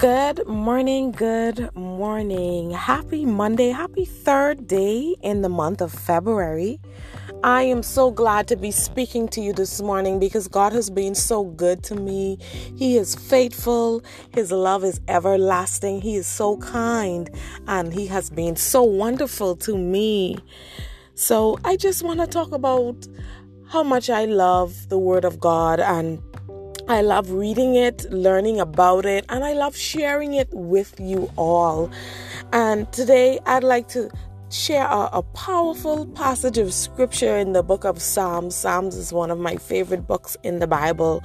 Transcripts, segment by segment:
Good morning, good morning. Happy Monday, happy third day in the month of February. I am so glad to be speaking to you this morning because God has been so good to me. He is faithful, His love is everlasting, He is so kind, and He has been so wonderful to me. So, I just want to talk about how much I love the Word of God and I love reading it, learning about it, and I love sharing it with you all. And today I'd like to share a, a, powerful passage of scripture in the book of Psalms. Psalms is one of my favorite books in the Bible.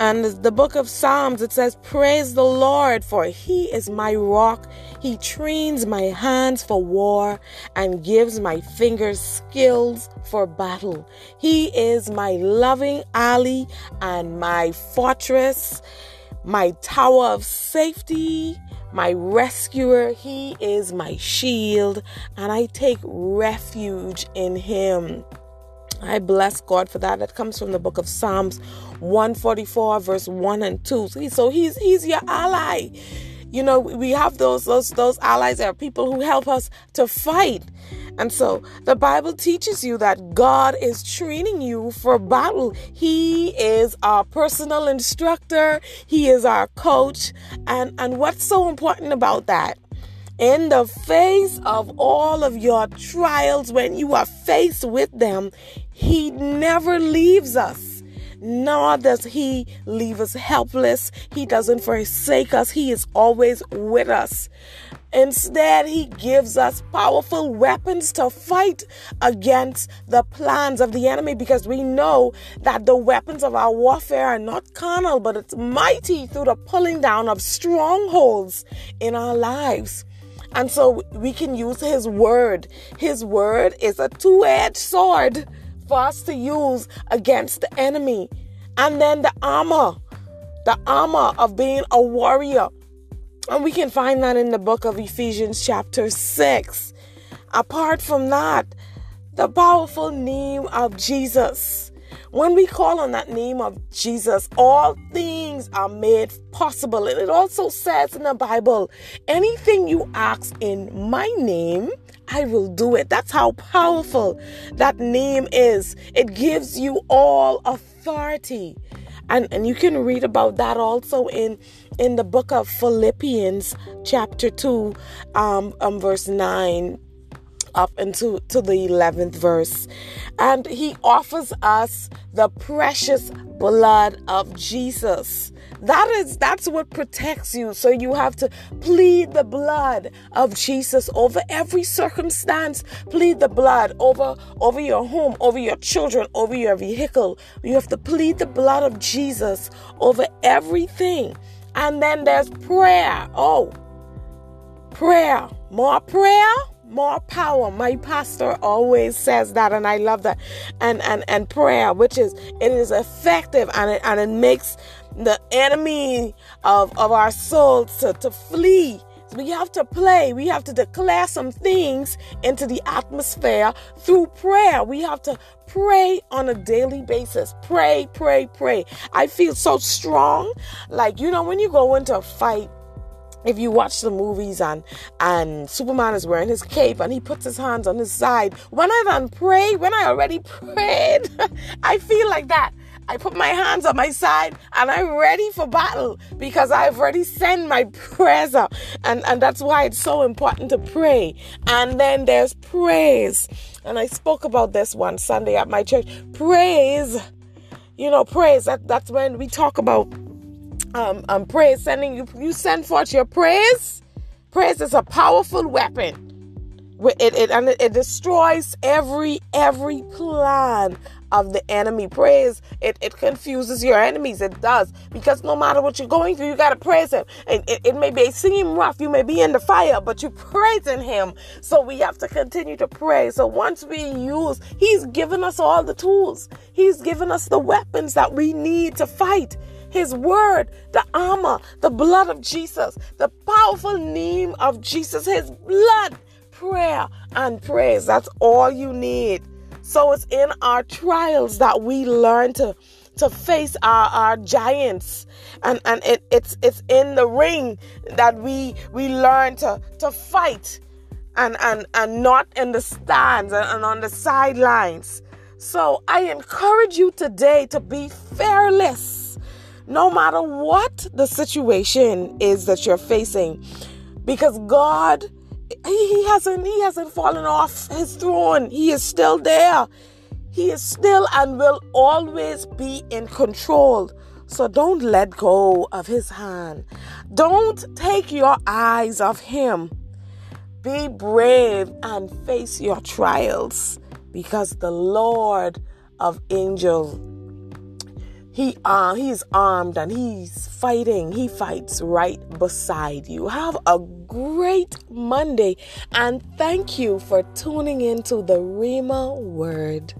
And the book of Psalms, it says, Praise the Lord, for he is my rock. He trains my hands for war and gives my fingers skills for battle. He is my loving ally and my fortress, my tower of safety my rescuer. He is my shield, and I take refuge in him. I bless God for that. That comes from the book of Psalms 144, verse 1 and 2. So he's he's your ally. You know, we have those those those allies are people who help us to fight. And so the Bible teaches you that God is training you for battle. He is our personal instructor, He is our coach. And, and what's so important about that? In the face of all of your trials, when you are faced with them, He never leaves us nor does he leave us helpless. He doesn't forsake us. He is always with us. Instead, he gives us powerful weapons to fight against the plans of the enemy because we know that the weapons of our warfare are not carnal, but it's mighty through the pulling down of strongholds in our lives. And so we can use his word. His word is a two edged sword for us to use against the enemy. And then the armor, the armor of being a warrior. And we can find that in the book of Ephesians, chapter 6. Apart from that, the powerful name of Jesus. When we call on that name of Jesus, all things are made possible. And it also says in the Bible, anything you ask in my name, I will do it. That's how powerful that name is. It gives you all authority. And, and you can read about that also in in the book of Philippians chapter 2 um, um verse 9 up into to the 11th verse and he offers us the precious blood of Jesus that is that's what protects you. So you have to plead the blood of Jesus over every circumstance. Plead the blood over over your home, over your children, over your vehicle. You have to plead the blood of Jesus over everything. And then there's prayer. Oh, prayer. More prayer more power my pastor always says that and i love that and and and prayer which is it is effective and it and it makes the enemy of, of our souls to, to flee. So we have to play. We have to declare some things into the atmosphere through prayer. We have to pray on a daily basis. Pray, pray, pray. I feel so strong. Like, you know, when you go into a fight, if you watch the movies and and Superman is wearing his cape and he puts his hands on his side, when I done pray, when I already prayed, I feel like that. I put my hands on my side and I'm ready for battle because I've already sent my prayers up. And, and that's why it's so important to pray. And then there's praise. And I spoke about this one Sunday at my church. Praise, you know, praise. That, that's when we talk about um, um praise, sending you, you send forth your praise. Praise is a powerful weapon. It, it, and it, it destroys every every plan of the enemy. Praise, it, it confuses your enemies. It does. Because no matter what you're going through, you got to praise Him. And it, it may be seem rough. You may be in the fire, but you're praising Him. So we have to continue to pray. So once we use, He's given us all the tools, He's given us the weapons that we need to fight. His word, the armor, the blood of Jesus, the powerful name of Jesus, His blood, prayer, and praise. That's all you need. So it's in our trials that we learn to to face our, our giants. And, and it, it's it's in the ring that we we learn to, to fight and, and, and not in the stands and, and on the sidelines. So I encourage you today to be fearless no matter what the situation is that you're facing because God he, hasn't he hasn't fallen off his throne. He is still there. He is still and will always be in control. So don't let go of his hand. Don't take your eyes off him. Be brave and face your trials because the Lord of angels he uh, he's armed and he's fighting. He fights right beside you. Have a great Monday and thank you for tuning into the rhema word.